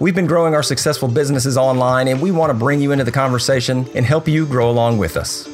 We've been growing our successful businesses online, and we want to bring you into the conversation and help you grow along with us.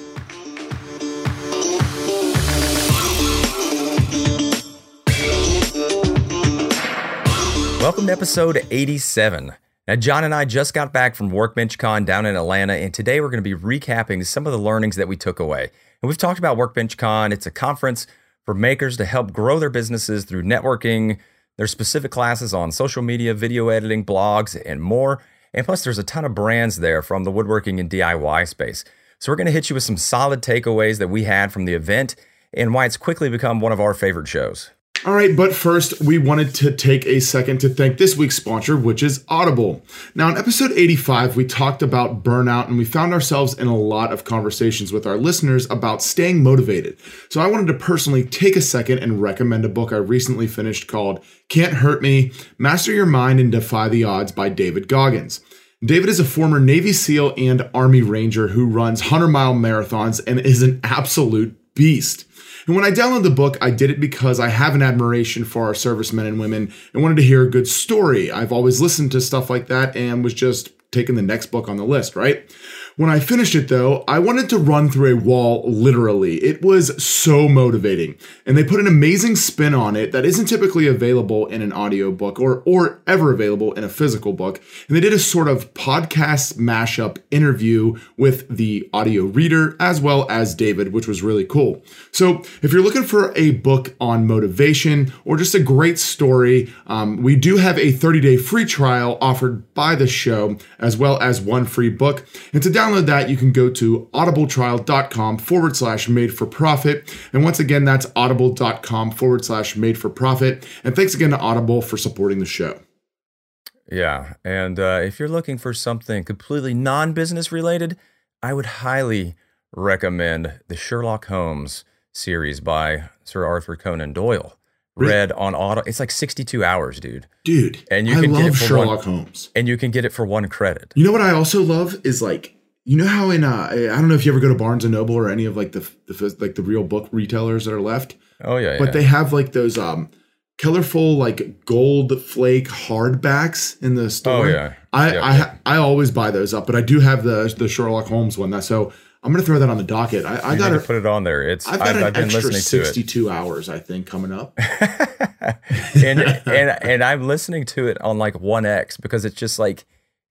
Welcome to episode 87. Now, John and I just got back from Workbench Con down in Atlanta, and today we're going to be recapping some of the learnings that we took away. And we've talked about Workbench Con, it's a conference for makers to help grow their businesses through networking, there's specific classes on social media, video editing, blogs, and more. And plus, there's a ton of brands there from the woodworking and DIY space. So, we're going to hit you with some solid takeaways that we had from the event and why it's quickly become one of our favorite shows. All right, but first, we wanted to take a second to thank this week's sponsor, which is Audible. Now, in episode 85, we talked about burnout and we found ourselves in a lot of conversations with our listeners about staying motivated. So, I wanted to personally take a second and recommend a book I recently finished called Can't Hurt Me Master Your Mind and Defy the Odds by David Goggins. David is a former Navy SEAL and Army Ranger who runs 100 mile marathons and is an absolute beast. And when I downloaded the book, I did it because I have an admiration for our servicemen and women and wanted to hear a good story. I've always listened to stuff like that and was just taking the next book on the list, right? When I finished it though, I wanted to run through a wall literally. It was so motivating. And they put an amazing spin on it that isn't typically available in an audiobook or or ever available in a physical book. And they did a sort of podcast mashup interview with the audio reader as well as David, which was really cool. So, if you're looking for a book on motivation or just a great story, um, we do have a 30-day free trial offered by the show as well as one free book. And to download that, you can go to audibletrial.com forward slash made for profit. And once again, that's audible.com forward slash made for profit. And thanks again to Audible for supporting the show. Yeah. And uh, if you're looking for something completely non business related, I would highly recommend the Sherlock Holmes series by Sir Arthur Conan Doyle. Read on auto, it's like 62 hours, dude. Dude, And you I can get it for Sherlock one, Holmes. and you can get it for one credit. You know what I also love is like you know how in uh, I don't know if you ever go to Barnes and Noble or any of like the the like the real book retailers that are left, Oh yeah, but yeah. they have like those um colorful like gold flake hardbacks in the store. Oh, yeah. I I. I always buy those up, but I do have the the Sherlock Holmes one. That so I'm gonna throw that on the docket. I, I got to to put it on there. It's I've got I've, an I've been extra listening to it. 62 hours I think coming up. and and and I'm listening to it on like one X because it's just like,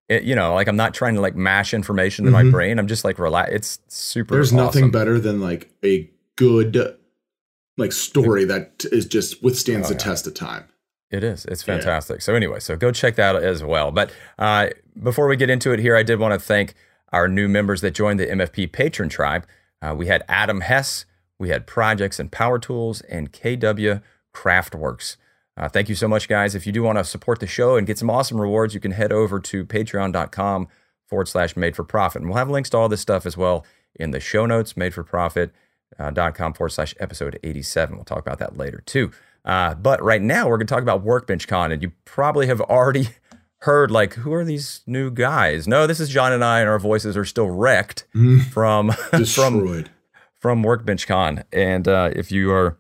it, you know, like I'm not trying to like mash information in my brain. I'm just like relax. It's super. There's nothing better than like a good like story that is just withstands Oh, the yeah. test of time. It is. It's Yeah. fantastic. So anyway, so go check that out as well. But uh, before we get into it here, I did want to thank our new members that joined the MFP Patron Tribe. Uh, we had Adam Hess, we had Projects and Power Tools, and KW Craftworks. Uh, thank you so much, guys. If you do want to support the show and get some awesome rewards, you can head over to patreon.com forward slash made for profit. And we'll have links to all this stuff as well in the show notes, made for profit uh, forward slash episode 87. We'll talk about that later too. Uh, but right now, we're going to talk about Workbench Con, and you probably have already heard, like, who are these new guys? No, this is John and I, and our voices are still wrecked from, from, Destroyed. from Workbench Con. And uh, if you are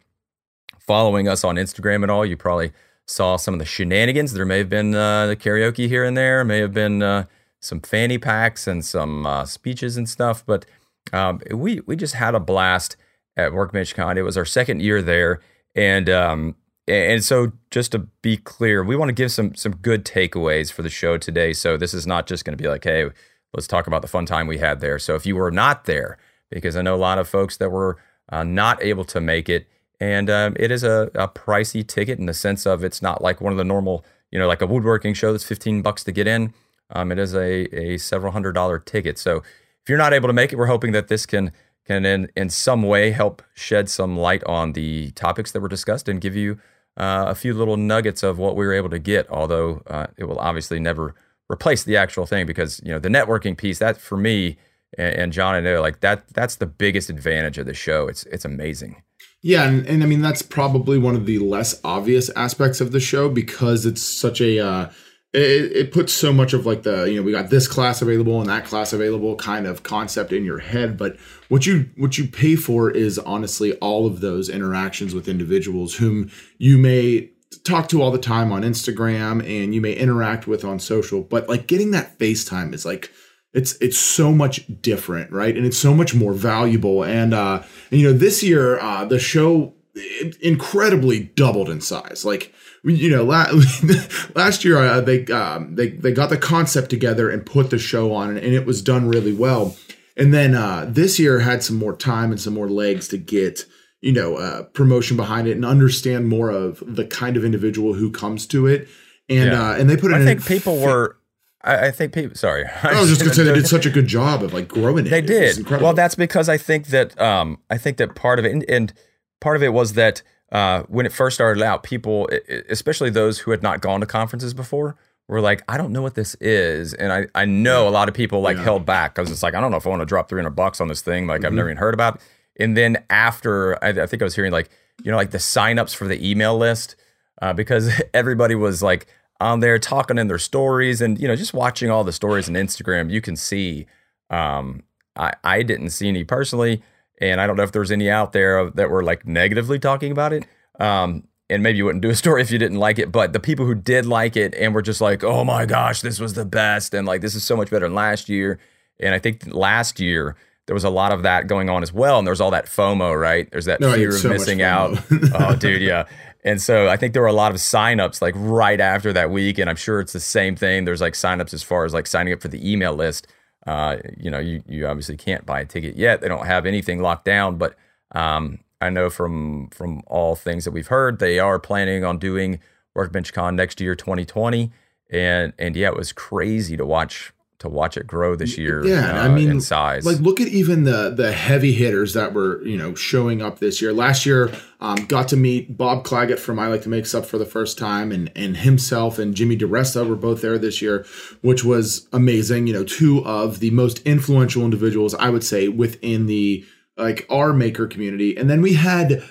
following us on Instagram at all, you probably saw some of the shenanigans. There may have been uh, the karaoke here and there, may have been uh, some fanny packs and some uh, speeches and stuff. But um, we we just had a blast at Workbench Con. It was our second year there, and um, and so just to be clear, we want to give some some good takeaways for the show today. So this is not just going to be like, hey, let's talk about the fun time we had there. So if you were not there, because I know a lot of folks that were uh, not able to make it, and um, it is a, a pricey ticket in the sense of it's not like one of the normal, you know, like a woodworking show that's fifteen bucks to get in. Um, it is a a several hundred dollar ticket. So if you're not able to make it, we're hoping that this can can in in some way help shed some light on the topics that were discussed and give you uh, a few little nuggets of what we were able to get. Although uh, it will obviously never replace the actual thing because you know the networking piece that for me And, and John, and I like that that's the biggest advantage of the show. It's it's amazing. Yeah, and, and I mean that's probably one of the less obvious aspects of the show because it's such a uh, it, it puts so much of like the you know we got this class available and that class available kind of concept in your head. But what you what you pay for is honestly all of those interactions with individuals whom you may talk to all the time on Instagram and you may interact with on social. But like getting that FaceTime is like it's it's so much different right and it's so much more valuable and uh and, you know this year uh the show incredibly doubled in size like you know, last year uh, they um, they they got the concept together and put the show on, and, it was done really well. And then uh, this year had some more time and some more legs to get you know uh, promotion behind it and understand more of the kind of individual who comes to it. And yeah. uh, and they put it. I think people were. I, I think people. Sorry, I was just gonna say they did such a good job of like growing it. They did. Well, that's because I think that um I think that part of it and, and part of it was that uh, when it first started out, people, especially those who had not gone to conferences before, were like, I don't know what this is. And I, I know a lot of people like yeah. held back because it's like, I don't know if I want to drop 300 bucks on this thing. Like, mm-hmm. I've never even heard about it. And then after, I, I, think I was hearing like, you know, like the signups for the email list, uh, because everybody was like on there talking in their stories and, you know, just watching all the stories on Instagram, you can see, um, I, I didn't see any personally and I don't know if there's any out there that were like negatively talking about it. Um, and maybe you wouldn't do a story if you didn't like it, but the people who did like it and were just like, "Oh my gosh, this was the best," and like this is so much better than last year. And I think last year there was a lot of that going on as well, and there's all that FOMO, right? There's that no, fear of so missing out. oh, dude, yeah. And so I think there were a lot of signups like right after that week, and I'm sure it's the same thing. There's like signups as far as like signing up for the email list. Uh, you know, you, you obviously can't buy a ticket yet. They don't have anything locked down, but um, I know from from all things that we've heard, they are planning on doing Workbench Con next year, 2020. And and yeah, it was crazy to watch to watch it grow this year. Yeah, uh, I mean, in size. Like, look at even the the heavy hitters that were you know showing up this year. Last year, um, got to meet Bob Clagett from I Like to Make Stuff for the first time, and and himself and Jimmy DiResta were both there this year, which was amazing. You know, two of the most influential individuals I would say within the like our maker community, and then we had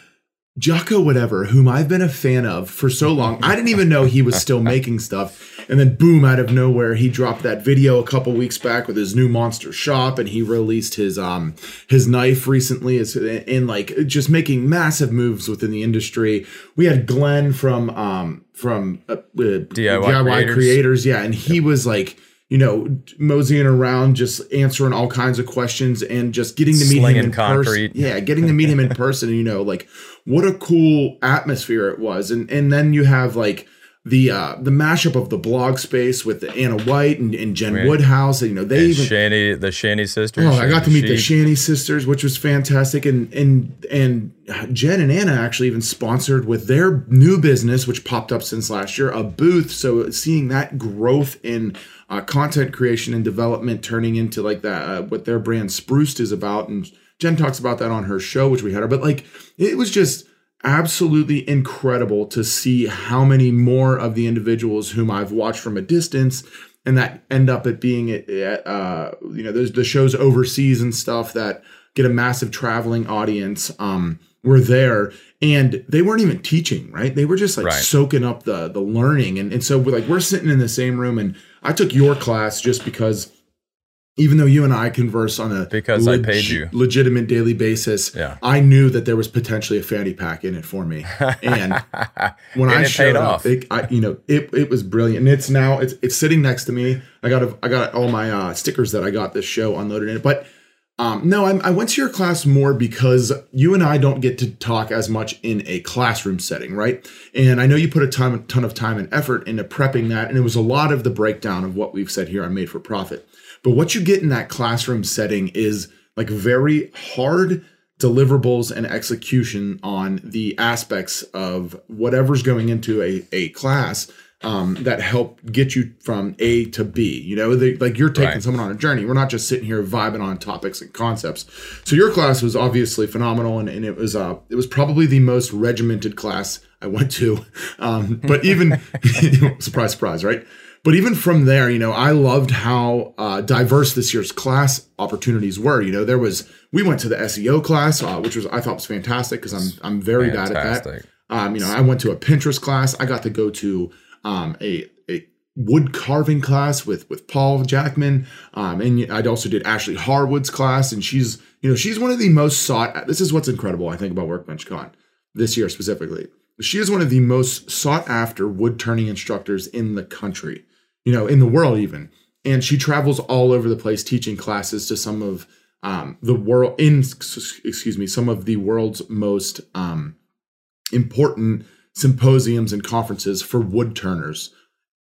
Jocko whatever, whom I've been a fan of for so long. I didn't even know he was still making stuff. And then boom, out of nowhere, he dropped that video a couple weeks back with his new monster shop and he released his um his knife recently is in like just making massive moves within the industry. We had Glenn from um from uh, uh, DIY, DIY creators. creators, yeah, and he was like you know, moseying around, just answering all kinds of questions and just getting to meet Slinging him in person. Yeah, getting to meet him in person. You know, like what a cool atmosphere it was. And and then you have like the uh the mashup of the blog space with the Ana White and, and Jen right. Woodhouse. And, you know, they and even Shanty the Shanty sisters. Oh, I got to meet the Shanty sisters, which was fantastic. And and and Jen and Ana actually even sponsored with their new business, which popped up since last year, a booth. So seeing that growth in uh, content creation and development turning into like that uh, what their brand Spruced is about, and Jen talks about that on her show, which we had her. But like it was just absolutely incredible to see how many more of the individuals whom I've watched from a distance and that end up at being at, uh, you know there's the shows overseas and stuff that get a massive traveling audience um were there. And they weren't even teaching right? They were just like right. soaking up the the learning. And, and so we're like we're sitting in the same room and i took your class just because even though you and I converse on a because leg- I paid you legitimate daily basis, yeah. I knew that there was potentially a fanny pack in it for me. And when and I showed up, it, I, you know, it, it was brilliant. And it's now it's it's sitting next to me. I got a, I got all my uh, stickers that I got this show unloaded in it. But um, no, I'm, I went to your class more because you and I don't get to talk as much in a classroom setting, right? And I know you put a ton, ton of time and effort into prepping that, and it was a lot of the breakdown of what we've said here on Made for Profit. But what you get in that classroom setting is like very hard deliverables and execution on the aspects of whatever's going into a, a class um, that help get you from A to B. You know, they, like you're taking right. someone on a journey. We're not just sitting here vibing on topics and concepts. So your class was obviously phenomenal, and, and it was uh, it was probably the most regimented class I went to. Um, but even surprise, surprise, right? But even from there, you know, I loved how uh, diverse this year's class opportunities were. You know, there was we went to the SEO class, uh, which was I thought was fantastic because I'm I'm very bad at that. Um, you know, I went to a Pinterest class. I got to go to um, a a wood carving class with with Paul Jackman, um, and I also did Ashley Harwood's class, and she's you know she's one of the most sought. This is what's incredible I think about Workbench Con this year specifically. She is one of the most sought after wood turning instructors in the country, you know, in the world even. And she travels all over the place teaching classes to some of um, the world in excuse me some of the world's most um, important symposiums and conferences for wood turners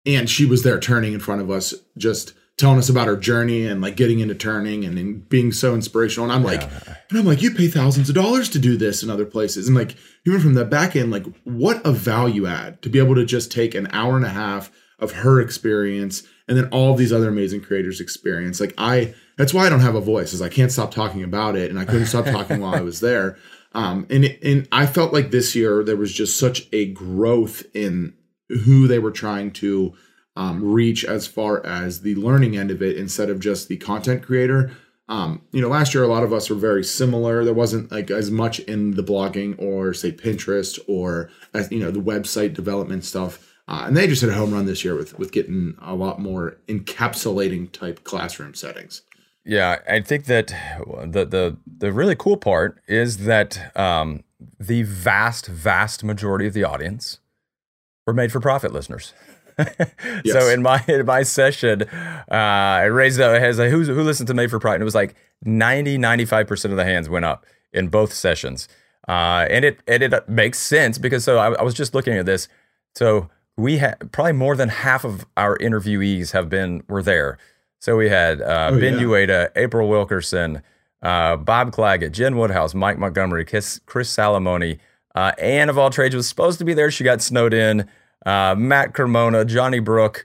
and she was there turning in front of us just telling us about her journey and like getting into turning and, and being so inspirational and i'm like yeah. and i'm like you pay thousands of dollars to do this in other places and like even from the back end like what a value add to be able to just take an hour and a half of her experience and then all these other amazing creators experience like i that's why i don't have a voice is i can't stop talking about it and i couldn't stop talking while i was there um, and and I felt like this year there was just such a growth in who they were trying to um, reach as far as the learning end of it instead of just the content creator. Um, you know, last year a lot of us were very similar. There wasn't like as much in the blogging or say Pinterest or as you know the website development stuff. Uh, and they just hit a home run this year with with getting a lot more encapsulating type classroom settings. Yeah, I think that the the the really cool part is that um, the vast vast majority of the audience were made for profit listeners. yes. So in my in my session, uh, I raised up hands a, who's who listened to Made for Profit, and it was like 90 95 percent of the hands went up in both sessions, uh, and it and it makes sense because so I, I was just looking at this, so we had probably more than half of our interviewees have been were there. So we had uh, oh, Ben yeah. Uyeda, April Wilkerson, uh, Bob Clagett, Jen Woodhouse, Mike Montgomery, Chris, Chris Salamoni. Uh, Anne of all trades was supposed to be there. She got snowed in. Uh, Matt Cremona, Johnny Brooke,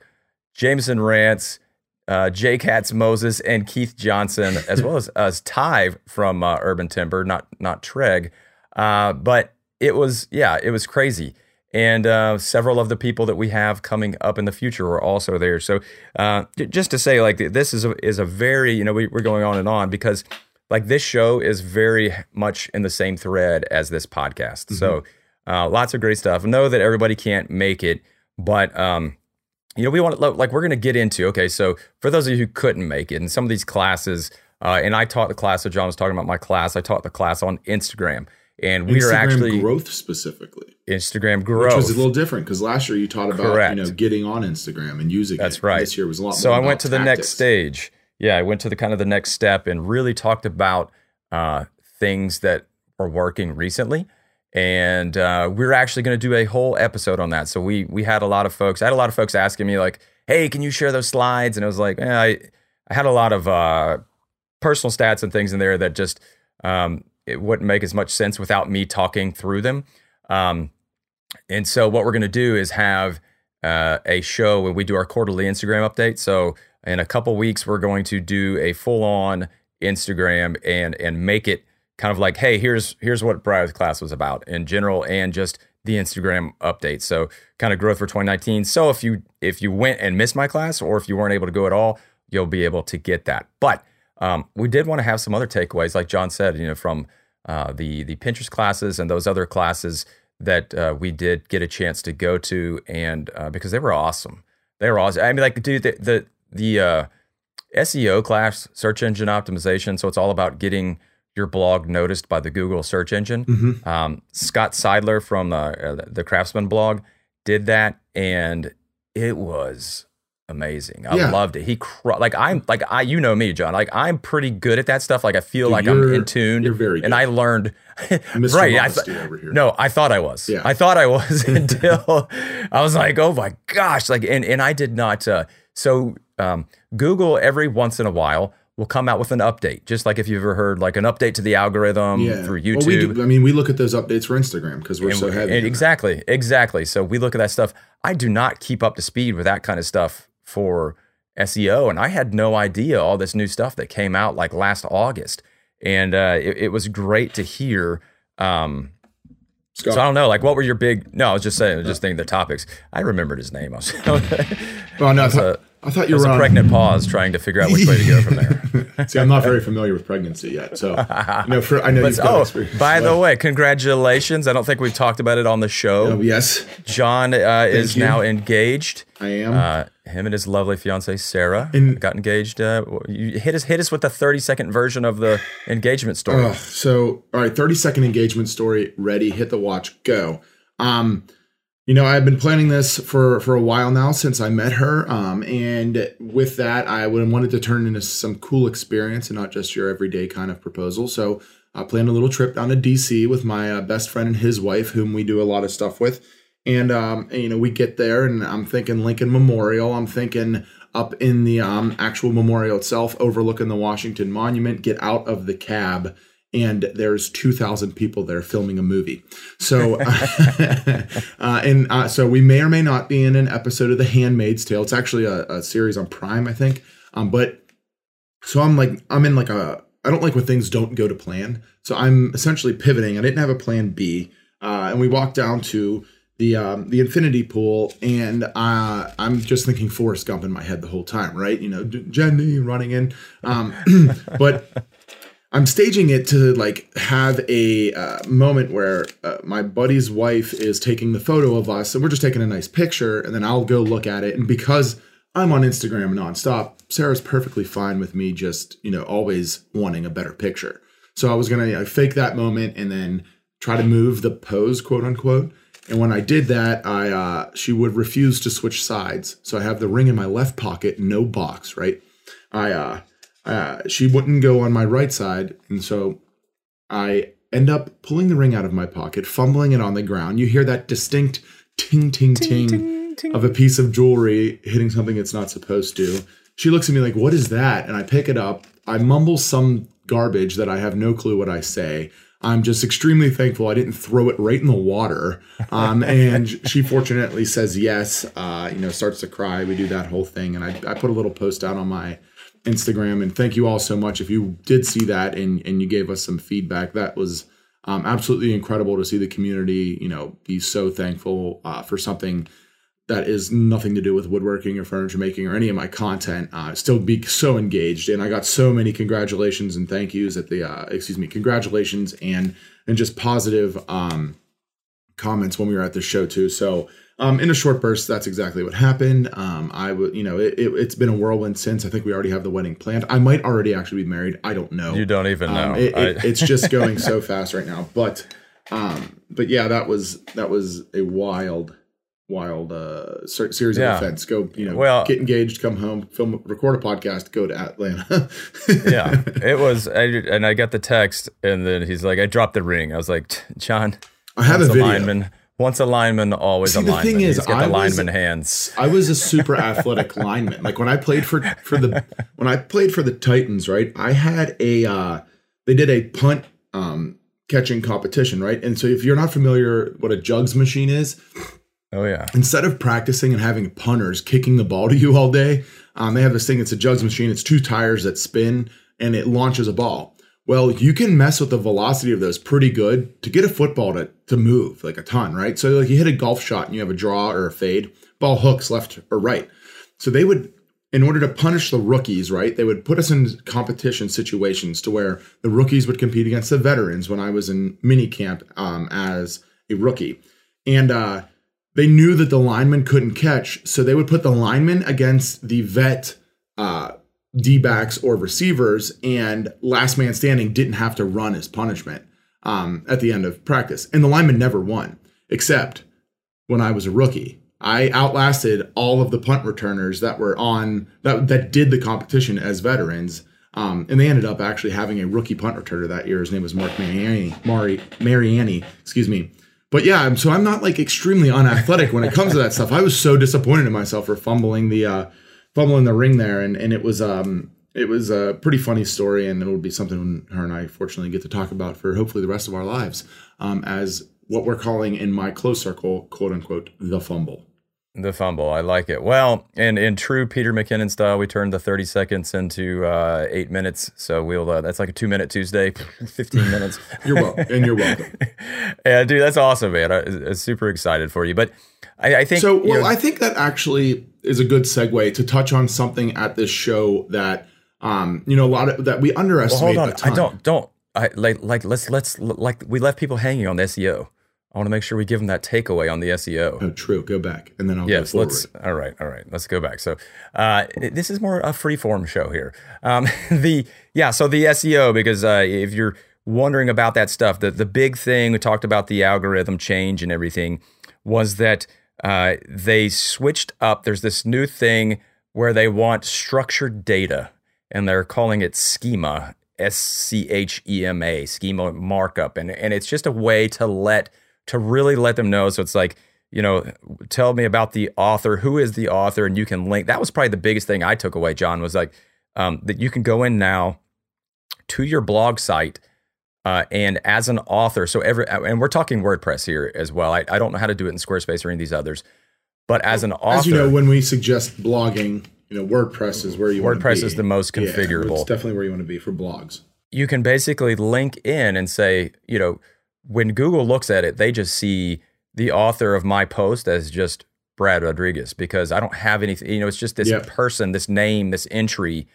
Jameson Rance, uh, Jay Katz Moses, and Keith Johnson, as well as as Ty from uh, Urban Timber, not not Treg. Uh, but it was yeah, it was crazy and uh, several of the people that we have coming up in the future are also there. So uh, just to say, like this is a, is a very you know we, we're going on and on because like this show is very much in the same thread as this podcast. Mm-hmm. So uh, lots of great stuff. Know that everybody can't make it, but um, you know we want to like we're going to get into okay. So for those of you who couldn't make it, and some of these classes, uh, and I taught the class. So John was talking about my class. I taught the class on Instagram and we Instagram are actually growth specifically Instagram growth, which was a little different because last year you taught about Correct. you know getting on Instagram and using That's it. That's right. This year was a lot. So I went to tactics. the next stage. Yeah, I went to the kind of the next step and really talked about uh, things that are working recently. And uh, we're actually going to do a whole episode on that. So we we had a lot of folks. I had a lot of folks asking me like, "Hey, can you share those slides?" And I was like, eh, I I had a lot of uh, personal stats and things in there that just um, it wouldn't make as much sense without me talking through them. Um, and so what we're going to do is have uh, a show when we do our quarterly Instagram update. So in a couple weeks, we're going to do a full on Instagram and and make it kind of like, hey, here's here's what Briar's class was about in general, and just the Instagram update. So kind of growth for 2019. So if you if you went and missed my class, or if you weren't able to go at all, you'll be able to get that. But um, we did want to have some other takeaways, like John said, you know, from uh, the the Pinterest classes and those other classes that uh, we did get a chance to go to, and uh, because they were awesome, they were awesome. I mean, like, dude, the the, the uh, SEO class, search engine optimization. So it's all about getting your blog noticed by the Google search engine. Mm-hmm. Um, Scott Sidler from the uh, the Craftsman blog did that, and it was amazing. I yeah. loved it. He cr- like I'm like I you know me, John. Like I'm pretty good at that stuff. Like I feel Dude, like I'm in tune. You're very good. And I learned right. I th- no, I thought I was. Yeah. I thought I was until I was like, oh my gosh. Like and and I did not. Uh, so um, Google every once in a while will come out with an update, just like if you've ever heard like an update to the algorithm yeah. through YouTube. Well, we do, I mean, we look at those updates for Instagram because we're and, so heavy. exactly, exactly. So we look at that stuff. I do not keep up to speed with that kind of stuff for SEO. And I had no idea all this new stuff that came out like last August. And uh, it, it, was great to hear um, So I don't know. Like, what were your big? No, I was just saying. I was just thinking the topics. I remembered his name. I was. well, no, I thought, I thought you were a on. pregnant pause, trying to figure out which way to go from there. See, I'm not very familiar with pregnancy yet, so you know, for, I know got oh. By the way, congratulations! I don't think we've talked about it on the show. Oh, yes, John uh, is you. now engaged. I am. Uh, him and his lovely fiancee Sarah and, got engaged. Uh, you hit us hit us with the thirty second version of the engagement story. So, all right, thirty second engagement story. Ready? Hit the watch. Go. Um, you know, I've been planning this for for a while now since I met her. Um, and with that, I would wanted to turn into some cool experience and not just your everyday kind of proposal. So, I planned a little trip down to DC with my uh, best friend and his wife, whom we do a lot of stuff with and um, you know, we get there, and I'm thinking Lincoln Memorial. I'm thinking up in the um, actual memorial itself, overlooking the Washington Monument. Get out of the cab, and there's 2,000 people there filming a movie. So, uh, and uh, so we may or may not be in an episode of The Handmaid's Tale. It's actually a, a series on Prime, I think. Um, but so I'm like, I'm in like a. I don't like when things don't go to plan. So I'm essentially pivoting. I didn't have a plan B. Uh, and we walked down to the um, the infinity pool, and uh, I'm just thinking Forrest Gump in my head the whole time, right? You know, Jenny running in, um, but I'm staging it to like have a uh, moment where uh, my buddy's wife is taking the photo of us, and we're just taking a nice picture, and then I'll go look at it, and because I'm on Instagram nonstop, Sarah's perfectly fine with me just you know always wanting a better picture. So I was gonna fake that moment and then try to move the pose, quote unquote and when I did that, I uh, she would refuse to switch sides. So I have the ring in my left pocket, no box, right? I uh, she wouldn't go on my right side, and so I end up pulling the ring out of my pocket, fumbling it on the ground. You hear that distinct ting ting ting, ting, ting. of a piece of jewelry hitting something it's not supposed to. She looks at me like, "What is that?" And I pick it up. I mumble some garbage that I have no clue what I say. I'm just extremely thankful I didn't throw it right in the water. Um, and she fortunately says yes. Uh, you know, starts to cry. We do that whole thing, and I, I put a little post out on my Instagram. And thank you all so much if you did see that and and you gave us some feedback. That was um, absolutely incredible to see the community. You know, be so thankful uh, for something that is nothing to do with woodworking or furniture making or any of my content uh, still be so engaged and i got so many congratulations and thank yous at the uh, excuse me congratulations and and just positive um, comments when we were at the show too. So um, in a short burst that's exactly what happened. Um, i would you know it, it, has been a whirlwind since. I think we already have the wedding planned. I might already actually be married. I don't know. You don't even um, know. it, I... it's just going so fast right now. But um but yeah that was that was a wild wild uh, series yeah. of events. Go, you know, well, get engaged, come home, film, record a podcast, go to Atlanta. yeah, it was, I, and I got the text, and then he's like, "I dropped the ring." I was like, "John, I have a video." Lineman, once a lineman, always See, a lineman. The thing is, He's got the I lineman was, hands. I was a super athletic lineman. Like when I played for for the when I played for the Titans, right? I had a uh, they did a punt um, catching competition, right? And so if you're not familiar what a jugs machine is, Oh yeah. Instead of practicing and having punters kicking the ball to you all day, um, they have this thing. It's a jugs machine. It's two tires that spin and it launches a ball. Well, you can mess with the velocity of those pretty good to get a football to to move like a ton, right? So like you hit a golf shot and you have a draw or a fade, ball hooks left or right. So they would in order to punish the rookies, right? They would put us in competition situations to where the rookies would compete against the veterans when I was in mini camp um, as a rookie. And uh, they knew that the lineman couldn't catch, so they would put the lineman against the vet uh, D backs or receivers, and last man standing didn't have to run as punishment um, at the end of practice. And the lineman never won, except when I was a rookie. I outlasted all of the punt returners that were on that that did the competition as veterans. Um, and they ended up actually having a rookie punt returner that year. His name was Marc Mariani. Mari, Mariani, excuse me but yeah, so I'm not like extremely unathletic when it comes to that stuff. I was so disappointed in myself for fumbling the uh, fumbling the ring there, and and it was um it was a pretty funny story, and it'll be something her and I fortunately get to talk about for hopefully the rest of our lives um, as what we're calling in my close circle, quote unquote, the fumble. The fumble. I like it. Well, and in true Peter McKinnon style, we turned the 30 seconds into uh, eight minutes. So we'll, uh, that's like a two minute Tuesday, 15 minutes. you're welcome. And you're welcome. yeah, dude, that's awesome, man. I, am super excited for you. But I, I think. So, well, know, I think that actually is a good segue to touch on something at this show that, um, you know, a lot of that we underestimate. Well, hold on. I don't, don't. I like, like, let's, let's, like, we left people hanging on the SEO. I want to make sure we give them that takeaway on the SEO. Oh, true. Go back, and then I'll yes. Let's. All right. All right. Let's go back. So, uh, this is more a free form show here. Um, the yeah. So the SEO because uh, if you're wondering about that stuff, the the big thing we talked about the algorithm change and everything was that uh, they switched up. There's this new thing where they want structured data, and they're calling it schema. S C H E M A schema markup, and and it's just a way to let to really let them know. So it's like, you know, tell me about the author, who is the author, and you can link. That was probably the biggest thing I took away, John, was like um, that you can go in now to your blog site. Uh, and as an author, so every and we're talking WordPress here as well. I, I don't know how to do it in Squarespace or any of these others, but as an author, as you know, when we suggest blogging, you know, WordPress is where you WordPress is the most configurable. Yeah, it's definitely where you want to be for blogs. You can basically link in and say, you know, when Google looks at it, they just see the author of my post as just Brad Rodriguez because I don't have anything, you know, it's just this yep. person, this name, this entry.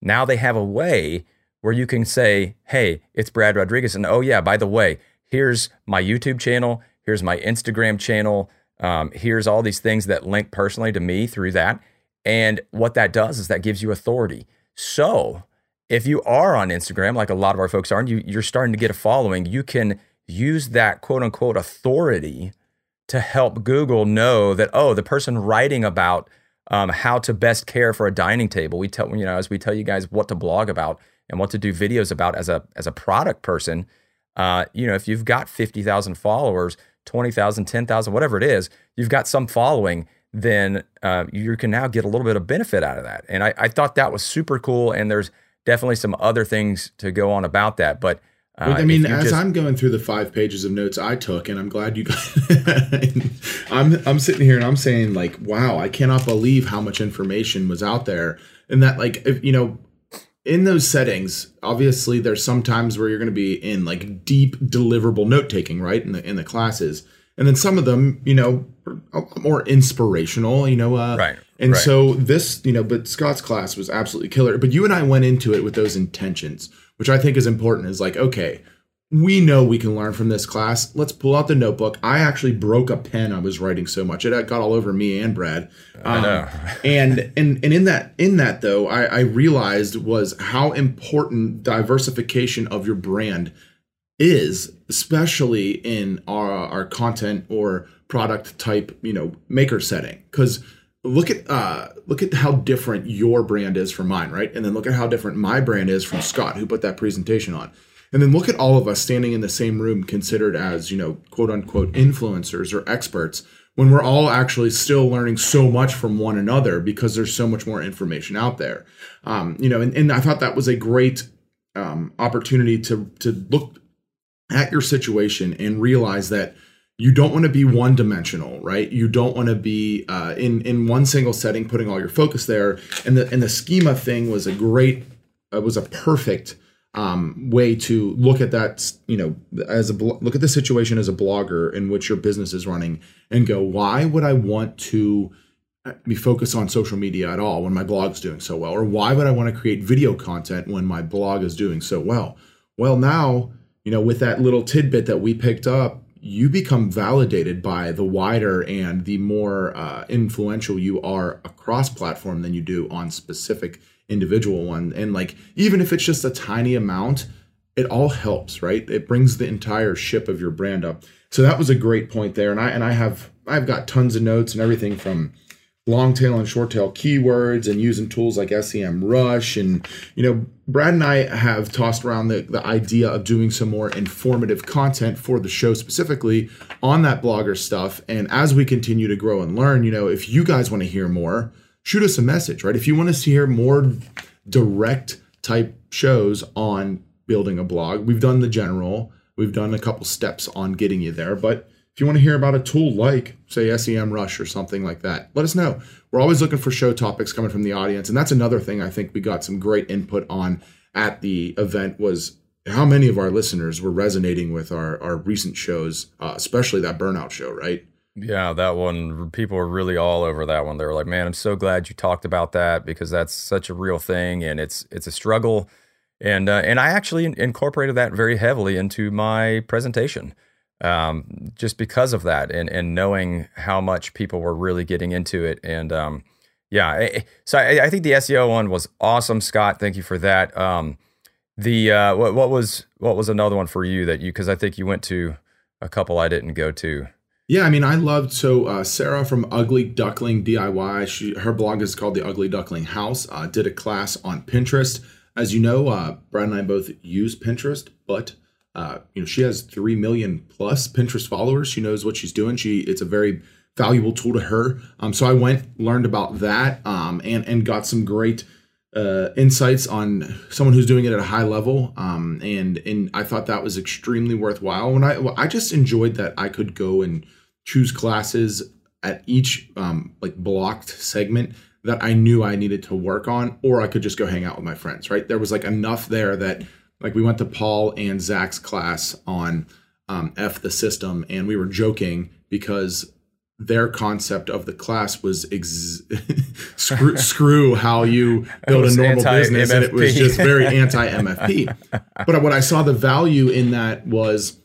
Now they have a way where you can say, hey, it's Brad Rodriguez. And oh, yeah, by the way, here's my YouTube channel, here's my Instagram channel, um, here's all these things that link personally to me through that. And what that does is that gives you authority. So if you are on Instagram, like a lot of our folks are, and you, you're starting to get a following, you can use that quote unquote authority to help Google know that, oh, the person writing about um, how to best care for a dining table. We tell, you know, as we tell you guys what to blog about and what to do videos about as a, as a product person, uh, you know, if you've got 50,000 followers, 20,000, 10,000, whatever it is, you've got some following, then uh, you can now get a little bit of benefit out of that. And I, I thought that was super cool. And there's definitely some other things to go on about that. But uh, I mean, as just, I'm going through the five pages of notes I took, and I'm glad you guys. I'm I'm sitting here and I'm saying like, wow, I cannot believe how much information was out there, and that like, if you know, in those settings, obviously there's some times where you're going to be in like deep deliverable note taking, right, in the in the classes, and then some of them, you know, more inspirational, you know, uh, right. And right. so this, you know, but Scott's class was absolutely killer. But you and I went into it with those intentions which I think is important, is like, okay, we know we can learn from this class. Let's pull out the notebook. I actually broke a pen I was writing so much. It got all over me and Brad. Um, I know. And and and in that in that though, I, I realized was how important diversification of your brand is, especially in our our content or product type, you know, maker setting. Because look at uh look at how different your brand is from mine, right? And then look at how different my brand is from Scott, who put that presentation on. And then look at all of us standing in the same room, considered as, you know, quote unquote influencers or experts, when we're all actually still learning so much from one another because there's so much more information out there. Um, you know, and, and I thought that was a great um, opportunity to to look at your situation and realize that you don't want to be one dimensional right you don't want to be uh, in in one single setting putting all your focus there and the and the schema thing was a great uh, was a perfect um, way to look at that you know as a look at the situation as a blogger in which your business is running and go why would i want to uh, be focused on social media at all when my blog is doing so well? Or why would i want to create video content when my blog is doing so well? Well now you know with that little tidbit that we picked up you become validated by the wider and the more uh, influential you are across platform than you do on specific individual one and like even if it's just a tiny amount it all helps right it brings the entire ship of your brand up so that was a great point there and i and i have i've got tons of notes and everything from long tail and short tail keywords and using tools like SEMrush. And, you know, Brad and I have tossed around the, the idea of doing some more informative content for the show specifically on that blogger stuff. And as we continue to grow and learn, you know, if you guys want to hear more, shoot us a message, right? If you want to hear more direct type shows on building a blog, we've done the general, we've done a couple steps on getting you there, but if you want to hear about a tool like, say, SEMrush or something like that, let us know. We're always looking for show topics coming from the audience. And that's another thing I think we got some great input on at the event was how many of our listeners were resonating with our, our recent shows, uh, especially that burnout show, right? Yeah, that one, people were really all over that one. They were like, man, I'm so glad you talked about that because that's such a real thing and it's, it's a struggle. And, uh, and I actually incorporated that very heavily into my presentation um, just because of that and, and knowing how much people were really getting into it. And um, yeah, so I, I, think the SEO one was awesome, Scott. Thank you for that. Um, the uh, what, what was what was another one for you that you because I think you went to a couple I didn't go to. Yeah, I mean, I loved so uh, Sarah from Ugly Duckling DIY. She her blog is called the Ugly Duckling House. Uh, did a class on Pinterest. As you know, uh, Brad and I both use Pinterest, but uh, you know, she has three million plus Pinterest followers. She knows what she's doing. She it's a very valuable tool to her. Um, so I went, learned about that, um, and and got some great uh, insights on someone who's doing it at a high level. Um, and and I thought that was extremely worthwhile. When I I just enjoyed that I could go and choose classes at each um, like blocked segment that I knew I needed to work on, or I could just go hang out with my friends. Right, there was like enough there that like we went to Paul and Zach's class on um, F the system, and we were joking because their concept of the class was ex- screw, screw how you build a normal business, and it was just very anti MFP. but what I saw the value in that was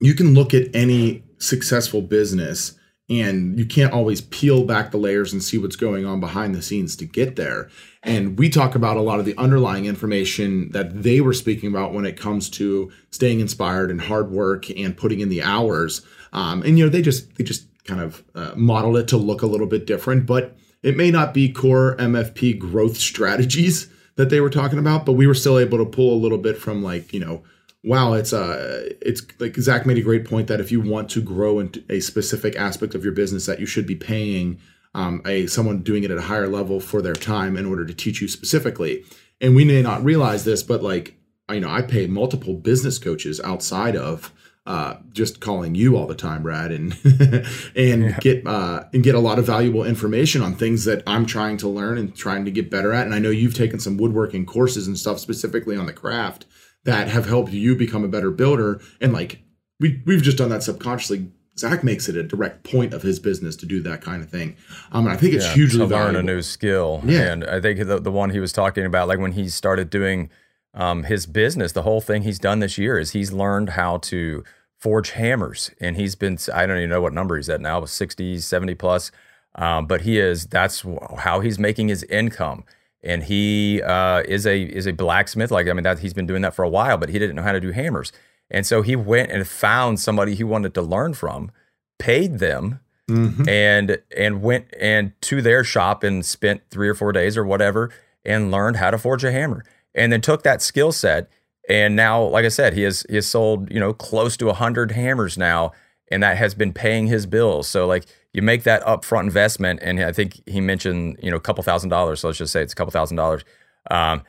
you can look at any successful business and you can't always peel back the layers and see what's going on behind the scenes to get there. And we talk about a lot of the underlying information that they were speaking about when it comes to staying inspired and hard work and putting in the hours. Um, and you know, they just they just kind of uh, modeled it to look a little bit different, but it may not be core MFP growth strategies that they were talking about, but we were still able to pull a little bit from like you know wow, it's uh it's like Zach made a great point that if you want to grow into a specific aspect of your business, that you should be paying um, a someone doing it at a higher level for their time in order to teach you specifically. And we may not realize this, but like you know, I pay multiple business coaches outside of uh, just calling you all the time, Brad, and and yeah. get uh, and get a lot of valuable information on things that I'm trying to learn and trying to get better at. And I know you've taken some woodworking courses and stuff specifically on the craft that have helped you become a better builder. And like we we've just done that subconsciously. Zach makes it a direct point of his business to do that kind of thing. Um, and I think it's yeah, hugely to valuable. learn a new skill. Yeah. And I think the, the one he was talking about, like when he started doing um, his business, the whole thing he's done this year is he's learned how to forge hammers. And he's been, I don't even know what number he's at now, 60, 70 plus. Um, but he is, that's how he's making his income and he uh, is a is a blacksmith. Like I mean, that he's been doing that for a while, but he didn't know how to do hammers. And so he went and found somebody he wanted to learn from, paid them, mm-hmm. and and went and to their shop and spent three or four days or whatever, and learned how to forge a hammer. And then took that skill set, and now, like I said, he has he has sold you know close to a hundred hammers now, and that has been paying his bills. So like you make that upfront investment, and I think he mentioned you know a couple thousand dollars. So let's just say it's a couple thousand dollars. Um,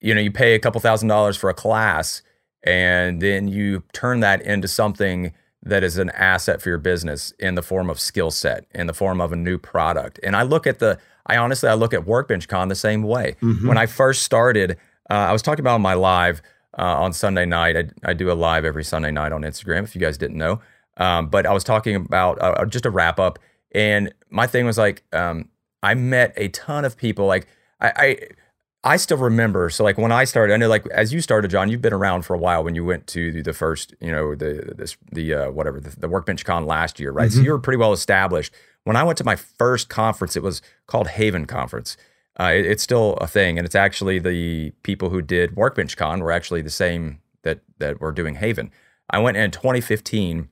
you know, you pay a couple thousand dollars for a class, and then you turn that into something that is an asset for your business in the form of skill set, in the form of a new product. And I look at the, I honestly, I look at Workbench Con the same way. Mm-hmm. When I first started, uh, I was talking about my live uh, on Sunday night. I, I, do a live every Sunday night on Instagram. If you guys didn't know, um, but I was talking about uh, uh, just a wrap up, and my thing was like, um, I met a ton of people. Like I, I, I still remember. So like when I started, I know like as you started, John, you've been around for a while. When you went to the first, you know, the this the uh, whatever the, the Workbench Con last year, right? Mm-hmm. So you were pretty well established. When I went to my first conference, it was called Haven Conference. Uh, it, it's still a thing, and it's actually the people who did Workbench Con were actually the same that that were doing Haven. I went in 2015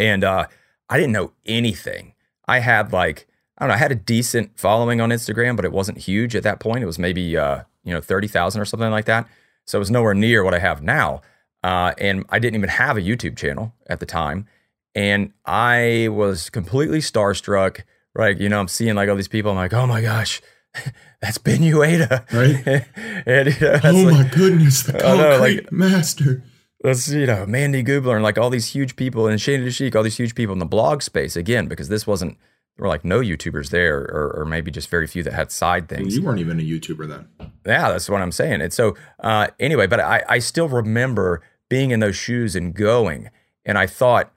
and uh, I didn't know anything. I had like I don't know, I had a decent following on Instagram, but it wasn't huge at that point. It was maybe uh, you know thirty thousand or something like that. So it was nowhere near what I have now. Uh, and I didn't even have a YouTube channel at the time. And I was completely starstruck. Right, you know, I'm seeing like all these people. I'm like, oh my gosh, that's Ben Uyeda. Right. and, you know, oh like, my goodness, the concrete know, like, master let's you know Mandy Gubler and like all these huge people and Shane Deshik, all these huge people in the blog space again because this wasn't there were like no YouTubers there or, or maybe just very few that had side things. You weren't even a YouTuber then. Yeah, that's what I'm saying. And so uh, anyway, but I, I still remember being in those shoes and going, and I thought,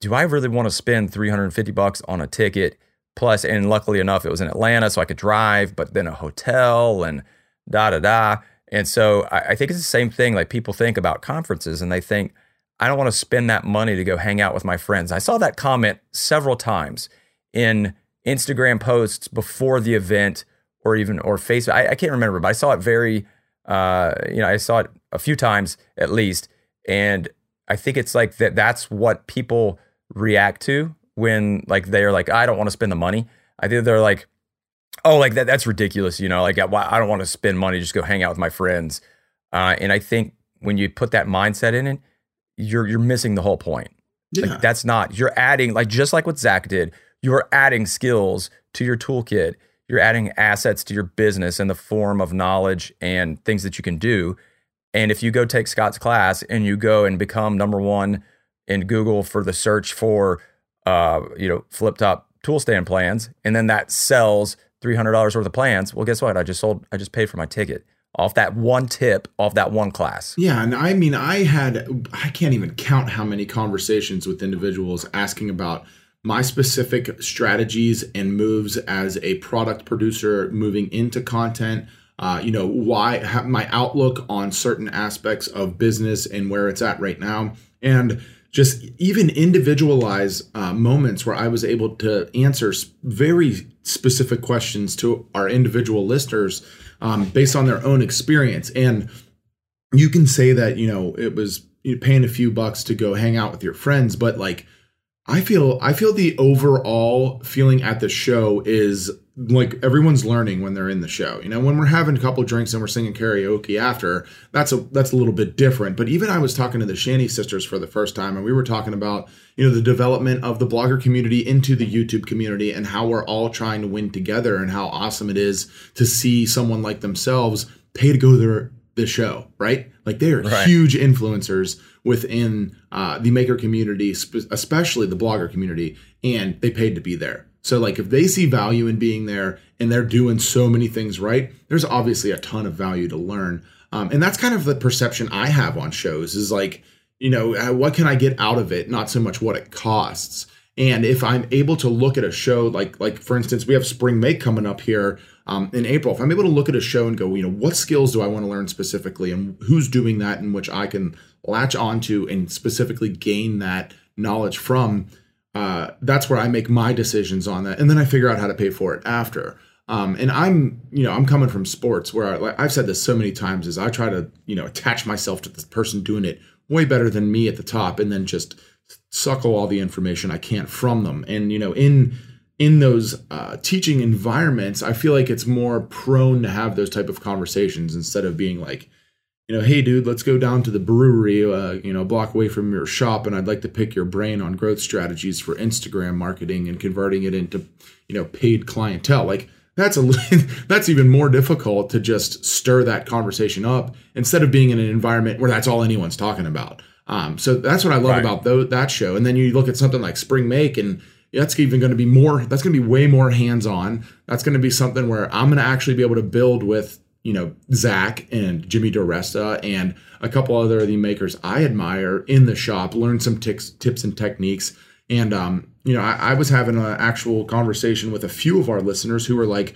do I really want to spend 350 bucks on a ticket? Plus, and luckily enough, it was in Atlanta, so I could drive, but then a hotel and da da da. And so I, I think it's the same thing. Like people think about conferences and they think, I don't want to spend that money to go hang out with my friends. I saw that comment several times in Instagram posts before the event or even or Facebook. I, I can't remember, but I saw it very uh, you know, I saw it a few times at least. And I think it's like that that's what people react to when like they're like, I don't want to spend the money. I think they're like, oh, like that, that's ridiculous. You know, like I don't want to spend money, just go hang out with my friends. Uh, and I think when you put that mindset in it, you're you're missing the whole point. Yeah. Like that's not you're adding like just like what Zach did. You're adding skills to your toolkit. You're adding assets to your business in the form of knowledge and things that you can do. And if you go take Scott's class and you go and become number one in Google for the search for uh, you know flip top tool stand plans, and then that sells three hundred dollars worth of plans, well, guess what? I just sold. I just paid for my ticket off that one tip off that one class. Yeah, and I mean, I had I can't even count how many conversations with individuals asking about my specific strategies and moves as a product producer moving into content. Uh, you know why my outlook on certain aspects of business and where it's at right now, and just even individualize uh, moments where I was able to answer very specific questions to our individual listeners um, based on their own experience. And you can say that, you know, it was paying a few bucks to go hang out with your friends, but like, I feel I feel the overall feeling at the show is like everyone's learning when they're in the show. You know, when we're having a couple drinks and we're singing karaoke after, that's a that's a little bit different. But even I was talking to the Shanty sisters for the first time, and we were talking about you know the development of the blogger community into the YouTube community and how we're all trying to win together and how awesome it is to see someone like themselves pay to go there the show, right? Like they are right. huge influencers within uh, the maker community, especially the blogger community, and they paid to be there. So like if they see value in being there and they're doing so many things right, there's obviously a ton of value to learn. Um, and that's kind of the perception I have on shows is like, you know, uh, what can I get out of it? Not so much what it costs. And if I'm able to look at a show like like for instance, we have Spring Make coming up here um, in April. If I'm able to look at a show and go, you know, what skills do I want to learn specifically, and who's doing that, in which I can latch onto and specifically gain that knowledge from, uh, that's where I make my decisions on that, and then I figure out how to pay for it after. Um, and I'm, you know, I'm coming from sports where I, like I've said this so many times is I try to, you know, attach myself to the person doing it way better than me at the top, and then just suckle all the information I can from them. And you know, in in those uh, teaching environments, I feel like it's more prone to have those type of conversations instead of being like, you know, hey, dude, let's go down to the brewery, uh, you know, a block away from your shop, and I'd like to pick your brain on growth strategies for Instagram marketing and converting it into, you know, paid clientele. Like that's a that's even more difficult to just stir that conversation up instead of being in an environment where that's all anyone's talking about. Um, so that's what I love right. about th- that show. And then you look at something like Spring Make, and that's even going to be more. That's going to be way more hands on. That's going to be something where I'm going to actually be able to build with you know Zach and Jimmy DiResta and a couple other of the makers I admire in the shop. Learn some tics, tips and techniques. And um, you know, I, I was having an actual conversation with a few of our listeners who were like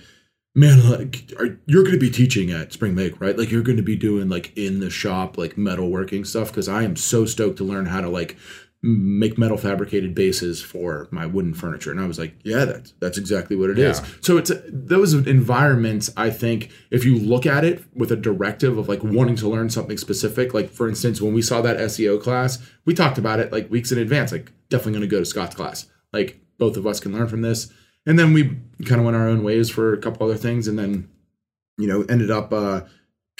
man, like are, you're going to be teaching at Spring Make, right? Like you're going to be doing like in the shop, like metalworking stuff. Because I am so stoked to learn how to like make metal fabricated bases for my wooden furniture and i was like yeah that's that's exactly what it yeah. is. so it's those environments i think if you look at it with a directive of like wanting to learn something specific like for instance when we saw that seo class we talked about it like weeks in advance like definitely going to go to scott's class like both of us can learn from this and then we kind of went our own ways for a couple other things and then you know ended up uh,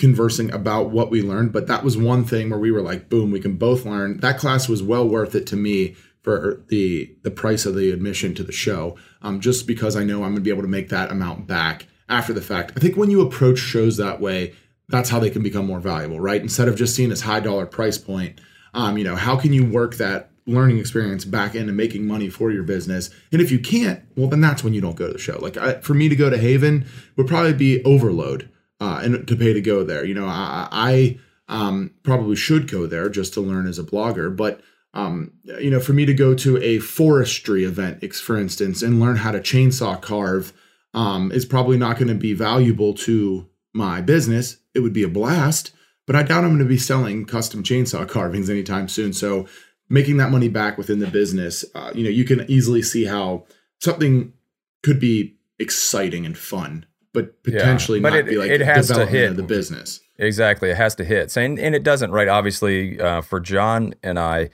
conversing about what we learned but that was one thing where we were like boom we can both learn that class was well worth it to me for the the price of the admission to the show um, just because i know i'm going to be able to make that amount back after the fact i think when you approach shows that way that's how they can become more valuable, right? Instead of just seeing this high dollar price point, um, you know, how can you work that learning experience back into making money for your business? And if you can't, well, then that's when you don't go to the show. Like I, for me to go to Haven would probably be overload uh, and to pay to go there. You know, I, I um, probably should go there just to learn as a blogger, but um, you know, for me to go to a forestry event, for instance, and learn how to chainsaw carve um, is probably not going to be valuable to my business. It would be a blast, but I doubt I'm going to be selling custom chainsaw carvings anytime soon. So making that money back within the business, uh, you know, you can easily see how something could be exciting and fun, but potentially yeah, but not it, be like it has to hit the business. Exactly, it has to hit. And and it doesn't, right? Obviously, uh, for John and I,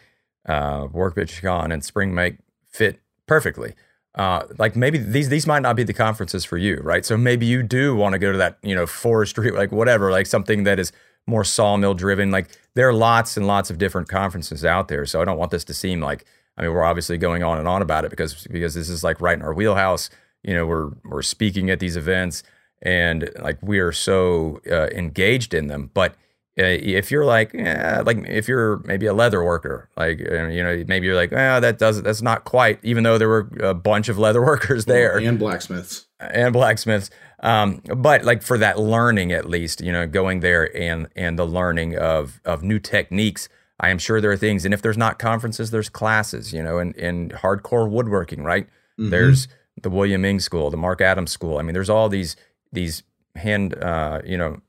uh, Workbench Con and Spring Make fit perfectly. Uh, like maybe these these might not be the conferences for you, right? So maybe you do want to go to that, you know, forestry, like whatever, like something that is more sawmill driven. Like there are lots and lots of different conferences out there. So I don't want this to seem like I mean we're obviously going on and on about it because because this is like right in our wheelhouse. You know, we're we're speaking at these events and like we are so uh, engaged in them, but uh, if you're like, yeah, like if you're maybe a leather worker, like uh, you know, maybe you're like, oh, that doesn't that's not quite. Even though there were a bunch of leather workers there and blacksmiths and blacksmiths, um, but like for that learning at least, you know, going there and and the learning of of new techniques. I am sure there are things, and if there's not conferences, there's classes, you know, in in hardcore woodworking, right? Mm-hmm. There's the William Ng School, the Marc Adams School. I mean, there's all these these hand, uh, you know,